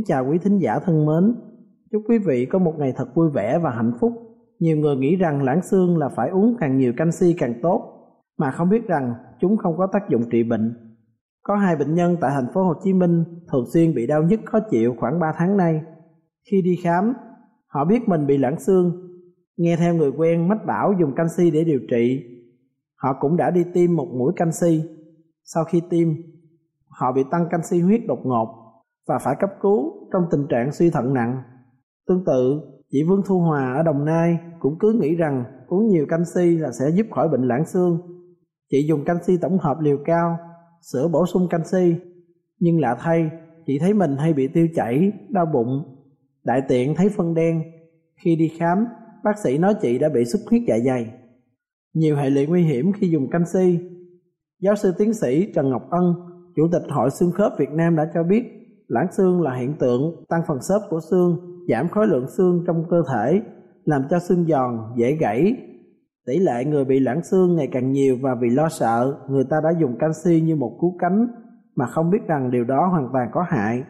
Kính chào quý thính giả thân mến. Chúc quý vị có một ngày thật vui vẻ và hạnh phúc. Nhiều người nghĩ rằng lãng xương là phải uống càng nhiều canxi càng tốt, mà không biết rằng chúng không có tác dụng trị bệnh. Có hai bệnh nhân tại thành phố Hồ Chí Minh thường xuyên bị đau nhức khó chịu khoảng 3 tháng nay. Khi đi khám, họ biết mình bị lãng xương, nghe theo người quen mách bảo dùng canxi để điều trị. Họ cũng đã đi tiêm một mũi canxi. Sau khi tiêm, họ bị tăng canxi huyết đột ngột và phải cấp cứu trong tình trạng suy thận nặng. Tương tự, chị Vương Thu Hòa ở Đồng Nai cũng cứ nghĩ rằng uống nhiều canxi là sẽ giúp khỏi bệnh loãng xương. Chị dùng canxi tổng hợp liều cao, sữa bổ sung canxi, nhưng lạ thay, chị thấy mình hay bị tiêu chảy, đau bụng, đại tiện thấy phân đen. Khi đi khám, bác sĩ nói chị đã bị xuất huyết dạ dày. Nhiều hệ lụy nguy hiểm khi dùng canxi. Giáo sư tiến sĩ Trần Ngọc Ân, Chủ tịch Hội Xương khớp Việt Nam đã cho biết lãng xương là hiện tượng tăng phần xốp của xương, giảm khối lượng xương trong cơ thể, làm cho xương giòn, dễ gãy. Tỷ lệ người bị loãng xương ngày càng nhiều và vì lo sợ, người ta đã dùng canxi như một cứu cánh mà không biết rằng điều đó hoàn toàn có hại.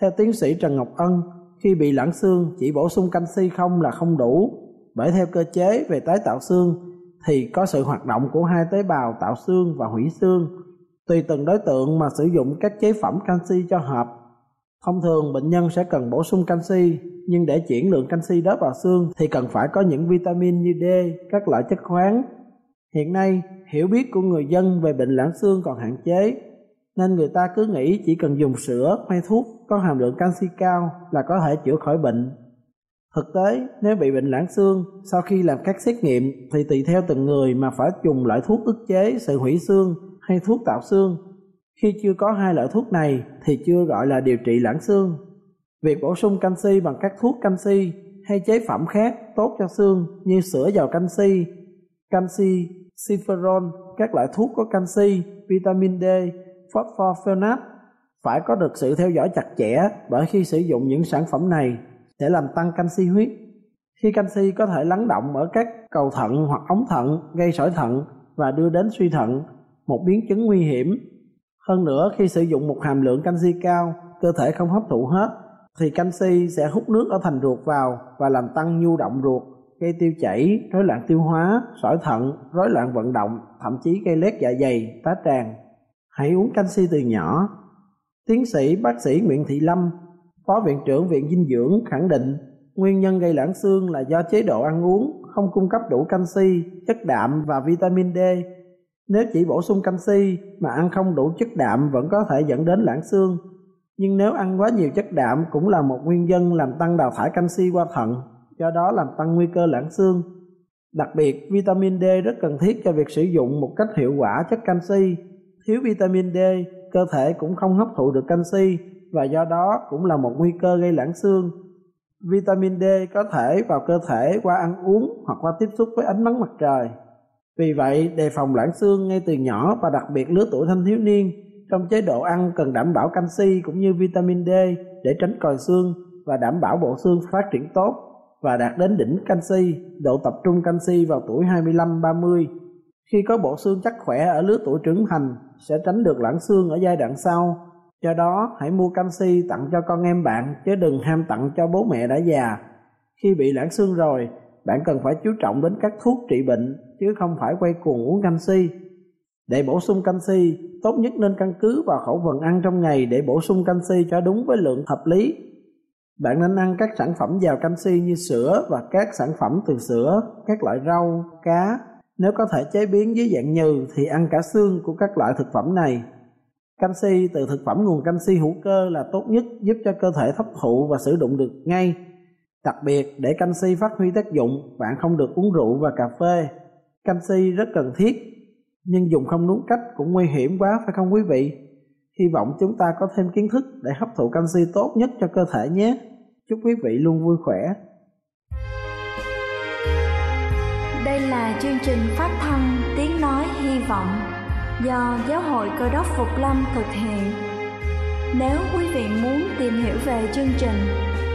Theo tiến sĩ Trần Ngọc Ân, khi bị loãng xương chỉ bổ sung canxi không là không đủ, bởi theo cơ chế về tái tạo xương thì có sự hoạt động của hai tế bào tạo xương và hủy xương tùy từng đối tượng mà sử dụng các chế phẩm canxi cho hợp. Thông thường bệnh nhân sẽ cần bổ sung canxi, nhưng để chuyển lượng canxi đó vào xương thì cần phải có những vitamin như D, các loại chất khoáng. Hiện nay, hiểu biết của người dân về bệnh loãng xương còn hạn chế, nên người ta cứ nghĩ chỉ cần dùng sữa hay thuốc có hàm lượng canxi cao là có thể chữa khỏi bệnh. Thực tế, nếu bị bệnh loãng xương, sau khi làm các xét nghiệm thì tùy theo từng người mà phải dùng loại thuốc ức chế sự hủy xương hay thuốc tạo xương. Khi chưa có hai loại thuốc này thì chưa gọi là điều trị loãng xương. Việc bổ sung canxi bằng các thuốc canxi hay chế phẩm khác tốt cho xương như sữa giàu canxi, canxi, siferol, các loại thuốc có canxi, vitamin D, phosphorphenat phải có được sự theo dõi chặt chẽ bởi khi sử dụng những sản phẩm này sẽ làm tăng canxi huyết. Khi canxi có thể lắng động ở các cầu thận hoặc ống thận gây sỏi thận và đưa đến suy thận, một biến chứng nguy hiểm. Hơn nữa khi sử dụng một hàm lượng canxi cao, cơ thể không hấp thụ hết thì canxi sẽ hút nước ở thành ruột vào và làm tăng nhu động ruột, gây tiêu chảy, rối loạn tiêu hóa, sỏi thận, rối loạn vận động, thậm chí gây loét dạ dày, tá tràng. Hãy uống canxi từ nhỏ. Tiến sĩ bác sĩ Nguyễn Thị Lâm, Phó Viện trưởng Viện Dinh dưỡng khẳng định nguyên nhân gây lãng xương là do chế độ ăn uống không cung cấp đủ canxi, chất đạm và vitamin D. Nếu chỉ bổ sung canxi mà ăn không đủ chất đạm vẫn có thể dẫn đến loãng xương. Nhưng nếu ăn quá nhiều chất đạm cũng là một nguyên nhân làm tăng đào thải canxi qua thận, do đó làm tăng nguy cơ loãng xương. Đặc biệt, vitamin D rất cần thiết cho việc sử dụng một cách hiệu quả chất canxi. Thiếu vitamin D, cơ thể cũng không hấp thụ được canxi và do đó cũng là một nguy cơ gây loãng xương. Vitamin D có thể vào cơ thể qua ăn uống hoặc qua tiếp xúc với ánh nắng mặt trời. Vì vậy, đề phòng loãng xương ngay từ nhỏ và đặc biệt lứa tuổi thanh thiếu niên, trong chế độ ăn cần đảm bảo canxi cũng như vitamin D để tránh còi xương và đảm bảo bộ xương phát triển tốt và đạt đến đỉnh canxi, độ tập trung canxi vào tuổi 25-30. Khi có bộ xương chắc khỏe ở lứa tuổi trưởng thành sẽ tránh được loãng xương ở giai đoạn sau Do đó, hãy mua canxi tặng cho con em bạn chứ đừng ham tặng cho bố mẹ đã già. Khi bị loãng xương rồi, bạn cần phải chú trọng đến các thuốc trị bệnh chứ không phải quay cuồng uống canxi. Để bổ sung canxi, tốt nhất nên căn cứ vào khẩu phần ăn trong ngày để bổ sung canxi cho đúng với lượng hợp lý. Bạn nên ăn các sản phẩm giàu canxi như sữa và các sản phẩm từ sữa, các loại rau, cá. Nếu có thể chế biến dưới dạng nhừ thì ăn cả xương của các loại thực phẩm này. Canxi từ thực phẩm nguồn canxi hữu cơ là tốt nhất giúp cho cơ thể hấp thụ và sử dụng được ngay. Đặc biệt để canxi phát huy tác dụng, bạn không được uống rượu và cà phê. Canxi rất cần thiết, nhưng dùng không đúng cách cũng nguy hiểm quá phải không quý vị? Hy vọng chúng ta có thêm kiến thức để hấp thụ canxi tốt nhất cho cơ thể nhé. Chúc quý vị luôn vui khỏe. Đây là chương trình phát thanh Tiếng Nói Hy Vọng do Giáo hội Cơ đốc Phục Lâm thực hiện. Nếu quý vị muốn tìm hiểu về chương trình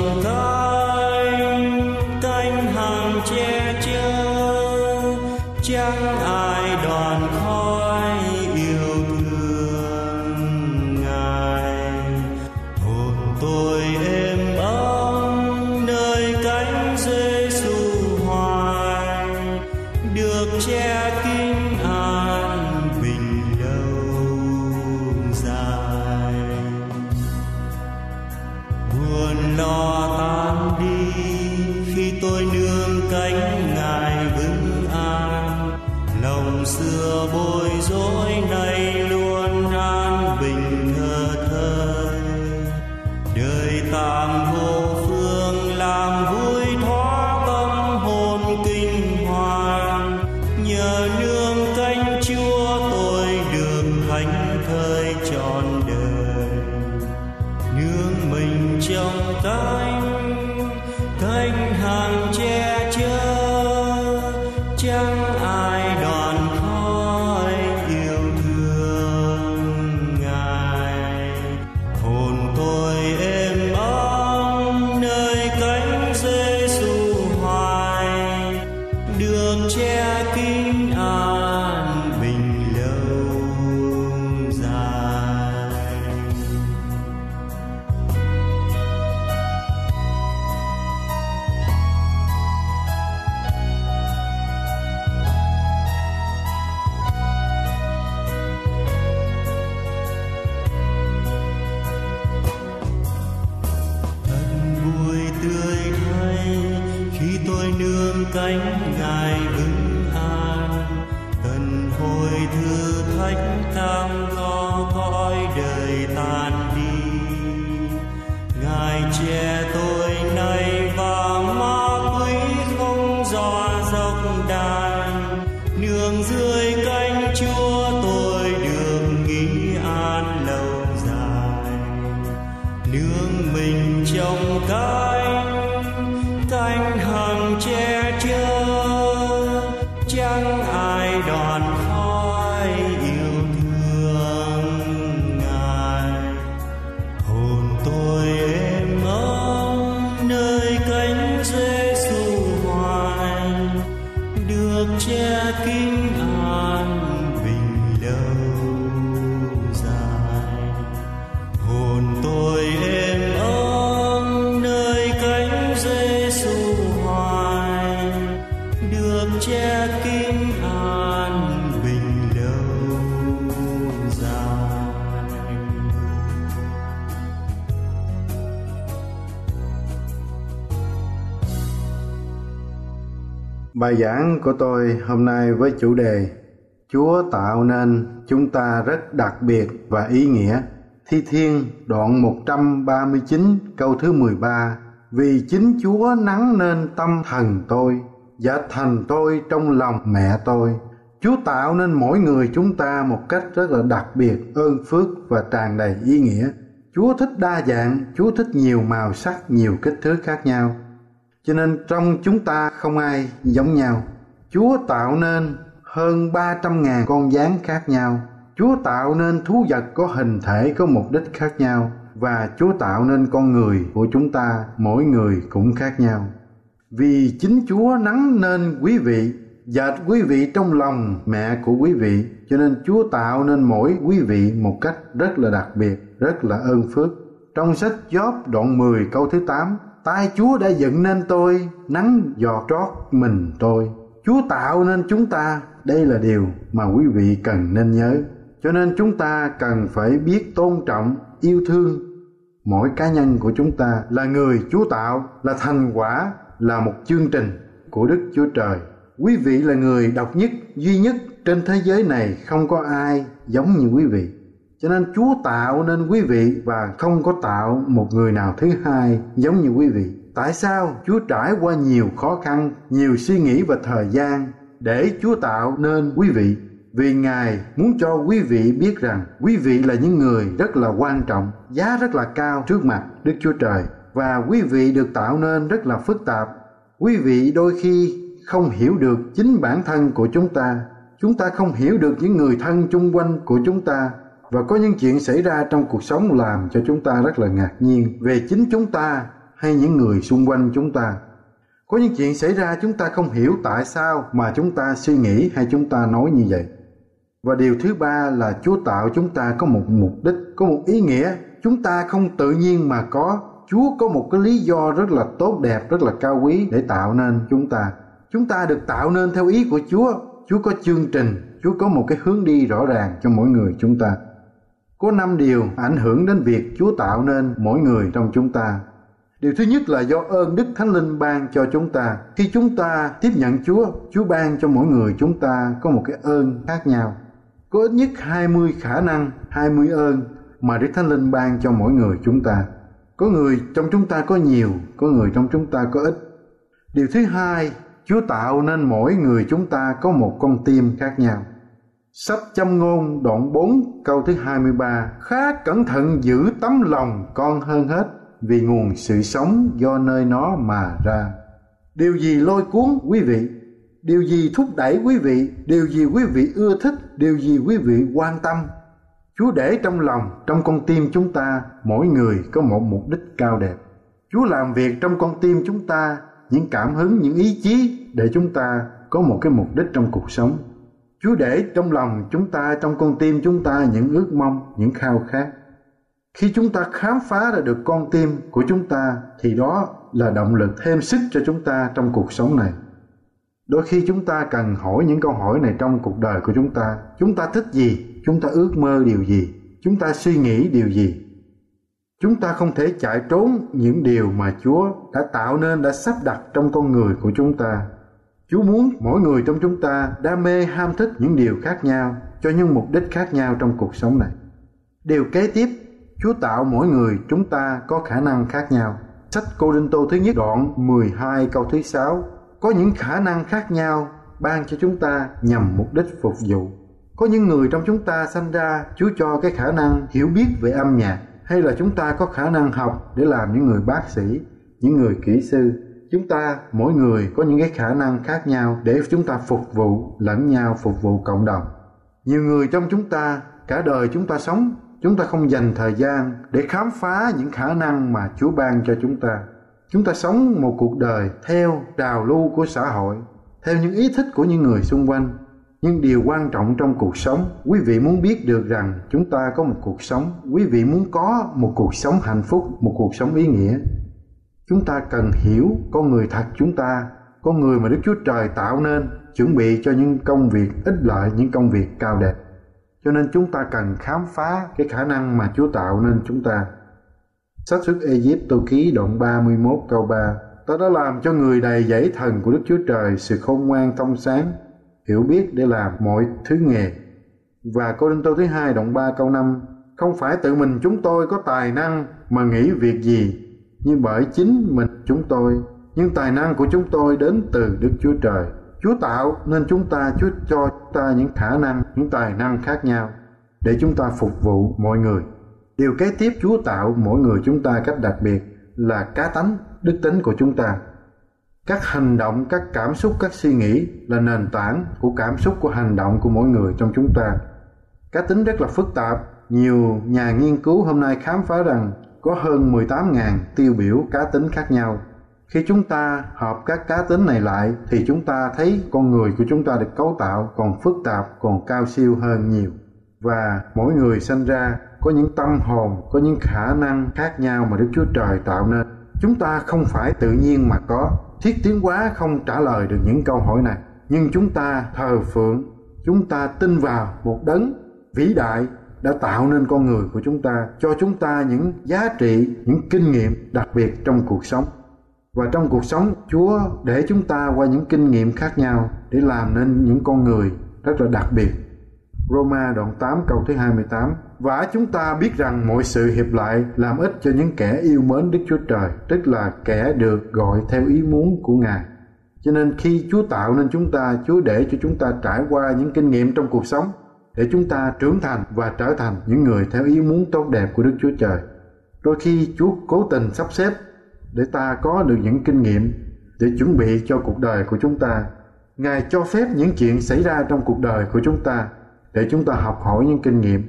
voltar. Thánh thơi trọn đời nương mình trong tay. Nương cánh ngài vững an tần hồi thư thánh cam go cõi đời tan đi. Ngài che Bài giảng của tôi hôm nay với chủ đề Chúa tạo nên chúng ta rất đặc biệt và ý nghĩa. Thi Thiên đoạn 139 câu thứ 13 Vì chính Chúa nắng nên tâm thần tôi và thành tôi trong lòng mẹ tôi. Chúa tạo nên mỗi người chúng ta một cách rất là đặc biệt, ơn phước và tràn đầy ý nghĩa. Chúa thích đa dạng, Chúa thích nhiều màu sắc, nhiều kích thước khác nhau. Cho nên trong chúng ta không ai giống nhau. Chúa tạo nên hơn 300 ngàn con gián khác nhau. Chúa tạo nên thú vật có hình thể có mục đích khác nhau và Chúa tạo nên con người của chúng ta mỗi người cũng khác nhau. Vì chính Chúa nắng nên quý vị, dệt quý vị trong lòng mẹ của quý vị, cho nên Chúa tạo nên mỗi quý vị một cách rất là đặc biệt, rất là ơn phước. Trong sách Job đoạn 10 câu thứ 8, tay Chúa đã dựng nên tôi, nắng giọt trót mình tôi. Chúa tạo nên chúng ta, đây là điều mà quý vị cần nên nhớ. Cho nên chúng ta cần phải biết tôn trọng, yêu thương mỗi cá nhân của chúng ta là người Chúa tạo, là thành quả, là một chương trình của Đức Chúa Trời. Quý vị là người độc nhất, duy nhất trên thế giới này không có ai giống như quý vị. Cho nên Chúa tạo nên quý vị và không có tạo một người nào thứ hai giống như quý vị. Tại sao Chúa trải qua nhiều khó khăn, nhiều suy nghĩ và thời gian để Chúa tạo nên quý vị? Vì Ngài muốn cho quý vị biết rằng quý vị là những người rất là quan trọng, giá rất là cao trước mặt Đức Chúa Trời và quý vị được tạo nên rất là phức tạp. Quý vị đôi khi không hiểu được chính bản thân của chúng ta, chúng ta không hiểu được những người thân chung quanh của chúng ta và có những chuyện xảy ra trong cuộc sống làm cho chúng ta rất là ngạc nhiên về chính chúng ta hay những người xung quanh chúng ta. Có những chuyện xảy ra chúng ta không hiểu tại sao mà chúng ta suy nghĩ hay chúng ta nói như vậy. Và điều thứ ba là Chúa tạo chúng ta có một mục đích, có một ý nghĩa. Chúng ta không tự nhiên mà có. Chúa có một cái lý do rất là tốt đẹp, rất là cao quý để tạo nên chúng ta. Chúng ta được tạo nên theo ý của Chúa. Chúa có chương trình, Chúa có một cái hướng đi rõ ràng cho mỗi người chúng ta. Có năm điều ảnh hưởng đến việc Chúa tạo nên mỗi người trong chúng ta. Điều thứ nhất là do ơn Đức Thánh Linh ban cho chúng ta. Khi chúng ta tiếp nhận Chúa, Chúa ban cho mỗi người chúng ta có một cái ơn khác nhau. Có ít nhất 20 khả năng, 20 ơn mà Đức Thánh Linh ban cho mỗi người chúng ta. Có người trong chúng ta có nhiều, có người trong chúng ta có ít. Điều thứ hai, Chúa tạo nên mỗi người chúng ta có một con tim khác nhau. Sách châm ngôn đoạn 4 câu thứ 23 Khá cẩn thận giữ tấm lòng con hơn hết Vì nguồn sự sống do nơi nó mà ra Điều gì lôi cuốn quý vị? Điều gì thúc đẩy quý vị? Điều gì quý vị ưa thích? Điều gì quý vị quan tâm? Chúa để trong lòng, trong con tim chúng ta Mỗi người có một mục đích cao đẹp Chúa làm việc trong con tim chúng ta Những cảm hứng, những ý chí Để chúng ta có một cái mục đích trong cuộc sống Chúa để trong lòng chúng ta, trong con tim chúng ta những ước mong, những khao khát. Khi chúng ta khám phá ra được con tim của chúng ta thì đó là động lực thêm sức cho chúng ta trong cuộc sống này. Đôi khi chúng ta cần hỏi những câu hỏi này trong cuộc đời của chúng ta. Chúng ta thích gì? Chúng ta ước mơ điều gì? Chúng ta suy nghĩ điều gì? Chúng ta không thể chạy trốn những điều mà Chúa đã tạo nên, đã sắp đặt trong con người của chúng ta. Chúa muốn mỗi người trong chúng ta đam mê ham thích những điều khác nhau cho những mục đích khác nhau trong cuộc sống này. Điều kế tiếp, Chúa tạo mỗi người chúng ta có khả năng khác nhau. Sách Cô Đinh Tô thứ nhất đoạn 12 câu thứ 6 có những khả năng khác nhau ban cho chúng ta nhằm mục đích phục vụ. Có những người trong chúng ta sanh ra Chúa cho cái khả năng hiểu biết về âm nhạc hay là chúng ta có khả năng học để làm những người bác sĩ, những người kỹ sư chúng ta, mỗi người có những cái khả năng khác nhau để chúng ta phục vụ lẫn nhau, phục vụ cộng đồng. Nhiều người trong chúng ta, cả đời chúng ta sống, chúng ta không dành thời gian để khám phá những khả năng mà chúa ban cho chúng ta. Chúng ta sống một cuộc đời theo trào lưu của xã hội, theo những ý thích của những người xung quanh. Nhưng điều quan trọng trong cuộc sống, quý vị muốn biết được rằng chúng ta có một cuộc sống, quý vị muốn có một cuộc sống hạnh phúc, một cuộc sống ý nghĩa. Chúng ta cần hiểu con người thật chúng ta, con người mà Đức Chúa Trời tạo nên, chuẩn bị cho những công việc ích lợi, những công việc cao đẹp. Cho nên chúng ta cần khám phá cái khả năng mà Chúa tạo nên chúng ta. Sách xuất egypt Tô Ký đoạn 31 câu 3 Ta đã làm cho người đầy dãy thần của Đức Chúa Trời sự khôn ngoan thông sáng, hiểu biết để làm mọi thứ nghề. Và Cô Đinh Tô thứ hai đoạn 3 câu 5 Không phải tự mình chúng tôi có tài năng mà nghĩ việc gì nhưng bởi chính mình chúng tôi nhưng tài năng của chúng tôi đến từ Đức Chúa Trời. Chúa tạo nên chúng ta, Chúa cho ta những khả năng, những tài năng khác nhau để chúng ta phục vụ mọi người. Điều kế tiếp Chúa tạo mỗi người chúng ta cách đặc biệt là cá tánh, đức tính của chúng ta. Các hành động, các cảm xúc, các suy nghĩ là nền tảng của cảm xúc của hành động của mỗi người trong chúng ta. Cá tính rất là phức tạp, nhiều nhà nghiên cứu hôm nay khám phá rằng có hơn 18.000 tiêu biểu cá tính khác nhau. Khi chúng ta hợp các cá tính này lại thì chúng ta thấy con người của chúng ta được cấu tạo còn phức tạp, còn cao siêu hơn nhiều. Và mỗi người sinh ra có những tâm hồn, có những khả năng khác nhau mà Đức Chúa Trời tạo nên. Chúng ta không phải tự nhiên mà có. Thiết tiến hóa không trả lời được những câu hỏi này. Nhưng chúng ta thờ phượng, chúng ta tin vào một đấng vĩ đại đã tạo nên con người của chúng ta cho chúng ta những giá trị những kinh nghiệm đặc biệt trong cuộc sống và trong cuộc sống Chúa để chúng ta qua những kinh nghiệm khác nhau để làm nên những con người rất là đặc biệt. Roma đoạn 8 câu thứ 28 Và chúng ta biết rằng mọi sự hiệp lại làm ích cho những kẻ yêu mến Đức Chúa Trời, tức là kẻ được gọi theo ý muốn của Ngài. Cho nên khi Chúa tạo nên chúng ta, Chúa để cho chúng ta trải qua những kinh nghiệm trong cuộc sống để chúng ta trưởng thành và trở thành những người theo ý muốn tốt đẹp của Đức Chúa Trời. Đôi khi Chúa cố tình sắp xếp để ta có được những kinh nghiệm để chuẩn bị cho cuộc đời của chúng ta. Ngài cho phép những chuyện xảy ra trong cuộc đời của chúng ta để chúng ta học hỏi những kinh nghiệm.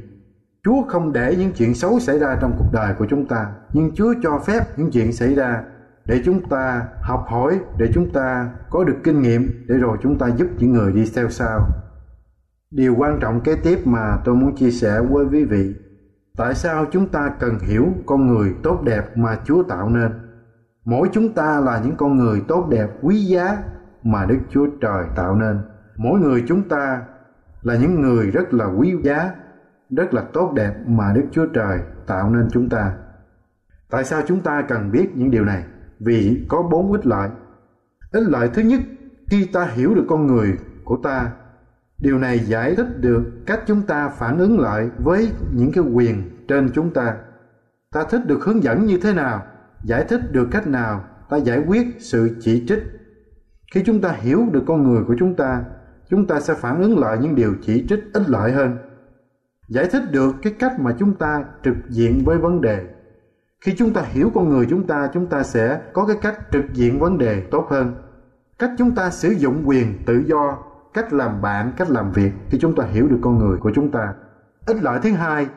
Chúa không để những chuyện xấu xảy ra trong cuộc đời của chúng ta, nhưng Chúa cho phép những chuyện xảy ra để chúng ta học hỏi để chúng ta có được kinh nghiệm để rồi chúng ta giúp những người đi theo sau điều quan trọng kế tiếp mà tôi muốn chia sẻ với quý vị, tại sao chúng ta cần hiểu con người tốt đẹp mà chúa tạo nên? Mỗi chúng ta là những con người tốt đẹp quý giá mà đức chúa trời tạo nên. Mỗi người chúng ta là những người rất là quý giá, rất là tốt đẹp mà đức chúa trời tạo nên chúng ta. Tại sao chúng ta cần biết những điều này? Vì có bốn ích lợi. Ích lợi thứ nhất, khi ta hiểu được con người của ta điều này giải thích được cách chúng ta phản ứng lại với những cái quyền trên chúng ta. Ta thích được hướng dẫn như thế nào, giải thích được cách nào, ta giải quyết sự chỉ trích. Khi chúng ta hiểu được con người của chúng ta chúng ta sẽ phản ứng lại những điều chỉ trích ích lợi hơn. Giải thích được cái cách mà chúng ta trực diện với vấn đề. Khi chúng ta hiểu con người chúng ta chúng ta sẽ có cái cách trực diện vấn đề tốt hơn. Cách chúng ta sử dụng quyền tự do cách làm bạn cách làm việc thì chúng ta hiểu được con người của chúng ta ích lợi thứ hai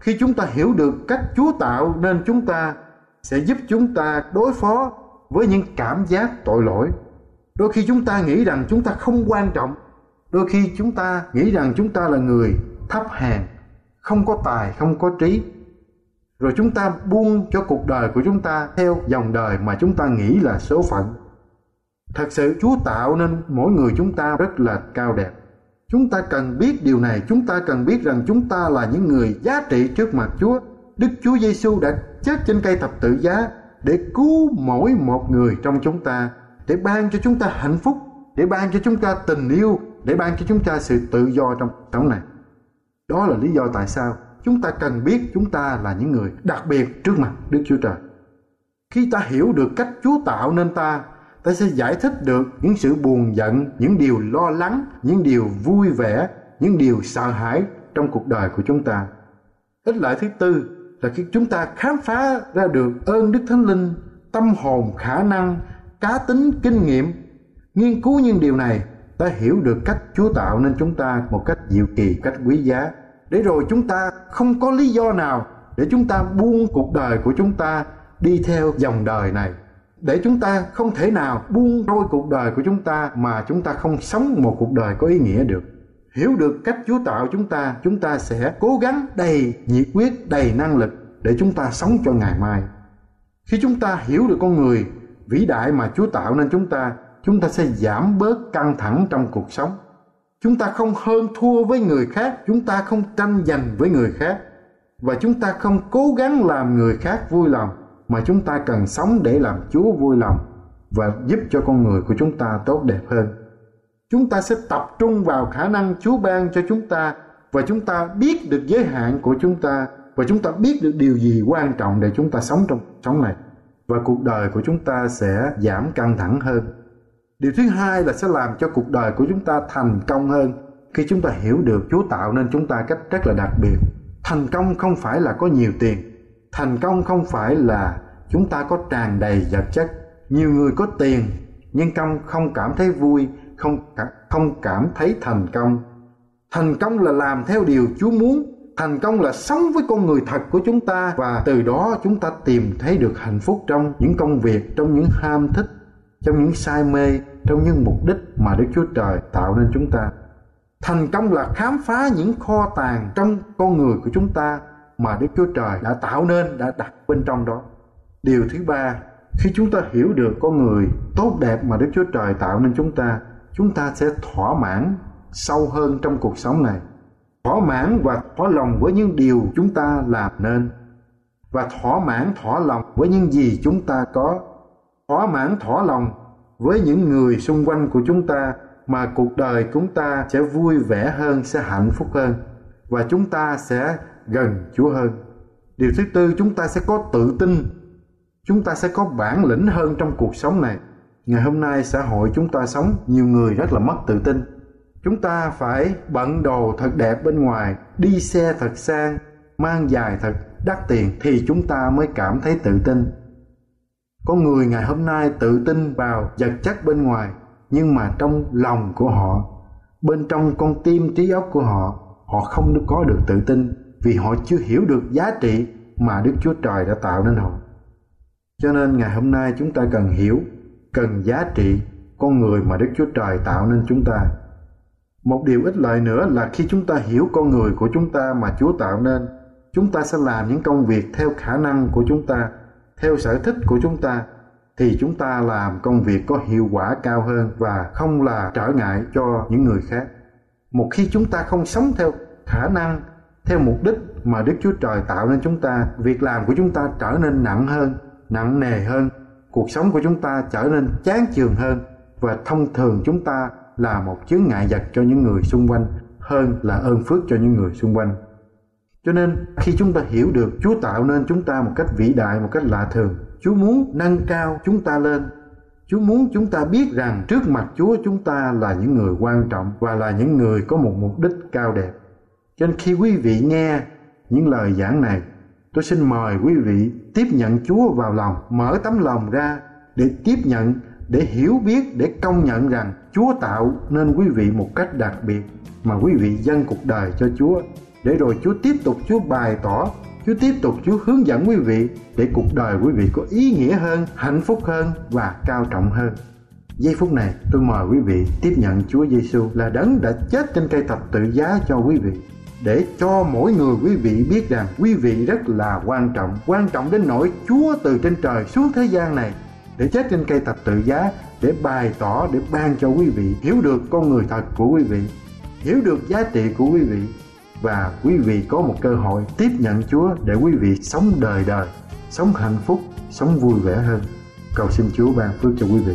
khi chúng ta hiểu được cách chúa tạo nên chúng ta sẽ giúp chúng ta đối phó với những cảm giác tội lỗi đôi khi chúng ta nghĩ rằng chúng ta không quan trọng đôi khi chúng ta nghĩ rằng chúng ta là người thấp hèn không có tài không có trí rồi chúng ta buông cho cuộc đời của chúng ta theo dòng đời mà chúng ta nghĩ là số phận thật sự chúa tạo nên mỗi người chúng ta rất là cao đẹp. Chúng ta cần biết điều này chúng ta cần biết rằng chúng ta là những người giá trị trước mặt chúa. Đức chúa giêsu đã chết trên cây thập tự giá để cứu mỗi một người trong chúng ta để ban cho chúng ta hạnh phúc để ban cho chúng ta tình yêu để ban cho chúng ta sự tự do trong sống này. Đó là lý do tại sao chúng ta cần biết chúng ta là những người đặc biệt trước mặt Đức Chúa Trời. Khi ta hiểu được cách Chúa tạo nên ta, ta sẽ giải thích được những sự buồn giận, những điều lo lắng, những điều vui vẻ, những điều sợ hãi trong cuộc đời của chúng ta. Ích lợi thứ tư là khi chúng ta khám phá ra được ơn Đức Thánh Linh, tâm hồn, khả năng, cá tính, kinh nghiệm. Nghiên cứu những điều này, ta hiểu được cách Chúa tạo nên chúng ta một cách diệu kỳ, cách quý giá để rồi chúng ta không có lý do nào để chúng ta buông cuộc đời của chúng ta đi theo dòng đời này để chúng ta không thể nào buông trôi cuộc đời của chúng ta mà chúng ta không sống một cuộc đời có ý nghĩa được. Hiểu được cách chúa tạo chúng ta chúng ta sẽ cố gắng đầy nhiệt quyết đầy năng lực để chúng ta sống cho ngày mai. Khi chúng ta hiểu được con người, vĩ đại mà chúa tạo nên chúng ta chúng ta sẽ giảm bớt căng thẳng trong cuộc sống. Chúng ta không hơn thua với người khác, chúng ta không tranh giành với người khác. Và chúng ta không cố gắng làm người khác vui lòng mà chúng ta cần sống để làm chúa vui lòng và giúp cho con người của chúng ta tốt đẹp hơn chúng ta sẽ tập trung vào khả năng chúa ban cho chúng ta và chúng ta biết được giới hạn của chúng ta và chúng ta biết được điều gì quan trọng để chúng ta sống trong sống này và cuộc đời của chúng ta sẽ giảm căng thẳng hơn điều thứ hai là sẽ làm cho cuộc đời của chúng ta thành công hơn khi chúng ta hiểu được chúa tạo nên chúng ta cách rất là đặc biệt thành công không phải là có nhiều tiền thành công không phải là chúng ta có tràn đầy vật chất, nhiều người có tiền, nhưng công không cảm thấy vui, không không cảm thấy thành công thành công là làm theo điều chúa muốn, thành công là sống với con người thật của chúng ta và từ đó chúng ta tìm thấy được hạnh phúc trong những công việc, trong những ham thích, trong những say mê, trong những mục đích mà Đức Chúa Trời tạo nên chúng ta. Thành công là khám phá những kho tàng trong con người của chúng ta mà Đức Chúa Trời đã tạo nên, đã đặt bên trong đó. Điều thứ ba, khi chúng ta hiểu được con người tốt đẹp mà Đức Chúa Trời tạo nên chúng ta, chúng ta sẽ thỏa mãn sâu hơn trong cuộc sống này. Thỏa mãn và thỏa lòng với những điều chúng ta làm nên và thỏa mãn thỏa lòng với những gì chúng ta có thỏa mãn thỏa lòng với những người xung quanh của chúng ta mà cuộc đời chúng ta sẽ vui vẻ hơn sẽ hạnh phúc hơn và chúng ta sẽ gần chúa hơn. Điều thứ tư, chúng ta sẽ có tự tin. Chúng ta sẽ có bản lĩnh hơn trong cuộc sống này. Ngày hôm nay, xã hội chúng ta sống, nhiều người rất là mất tự tin. Chúng ta phải bận đồ thật đẹp bên ngoài, đi xe thật sang, mang dài thật đắt tiền thì chúng ta mới cảm thấy tự tin. Có người ngày hôm nay tự tin vào vật chất bên ngoài, nhưng mà trong lòng của họ, bên trong con tim trí óc của họ họ không có được tự tin vì họ chưa hiểu được giá trị mà đức chúa trời đã tạo nên họ Cho nên ngày hôm nay chúng ta cần hiểu, cần giá trị con người mà Đức Chúa Trời tạo nên chúng ta. Một điều ích lợi nữa là khi chúng ta hiểu con người của chúng ta mà Chúa tạo nên, chúng ta sẽ làm những công việc theo khả năng của chúng ta, theo sở thích của chúng ta thì chúng ta làm công việc có hiệu quả cao hơn và không là trở ngại cho những người khác. Một khi chúng ta không sống theo khả năng, theo mục đích mà Đức Chúa Trời tạo nên chúng ta, việc làm của chúng ta trở nên nặng hơn, nặng nề hơn, cuộc sống của chúng ta trở nên chán chường hơn và thông thường chúng ta là một chướng ngại vật cho những người xung quanh hơn là ơn phước cho những người xung quanh. Cho nên khi chúng ta hiểu được Chúa tạo nên chúng ta một cách vĩ đại, một cách lạ thường, Chúa muốn nâng cao chúng ta lên. Chúa muốn chúng ta biết rằng trước mặt Chúa chúng ta là những người quan trọng và là những người có một mục đích cao đẹp. Cho nên khi quý vị nghe những lời giảng này, tôi xin mời quý vị tiếp nhận Chúa vào lòng, mở tấm lòng ra để tiếp nhận, để hiểu biết, để công nhận rằng Chúa tạo nên quý vị một cách đặc biệt mà quý vị dâng cuộc đời cho Chúa để rồi Chúa tiếp tục Chúa bày tỏ Chúa tiếp tục Chúa hướng dẫn quý vị để cuộc đời quý vị có ý nghĩa hơn, hạnh phúc hơn và cao trọng hơn. Giây phút này tôi mời quý vị tiếp nhận Chúa Giêsu là đấng đã chết trên cây thập tự giá cho quý vị để cho mỗi người quý vị biết rằng quý vị rất là quan trọng, quan trọng đến nỗi Chúa từ trên trời xuống thế gian này để chết trên cây thập tự giá để bày tỏ để ban cho quý vị hiểu được con người thật của quý vị, hiểu được giá trị của quý vị và quý vị có một cơ hội tiếp nhận Chúa để quý vị sống đời đời, sống hạnh phúc, sống vui vẻ hơn. Cầu xin Chúa ban phước cho quý vị.